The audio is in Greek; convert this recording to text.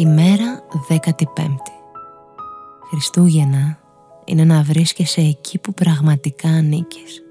Ημέρα 15 Χριστούγεννα είναι να βρίσκεσαι εκεί που πραγματικά ανήκεις.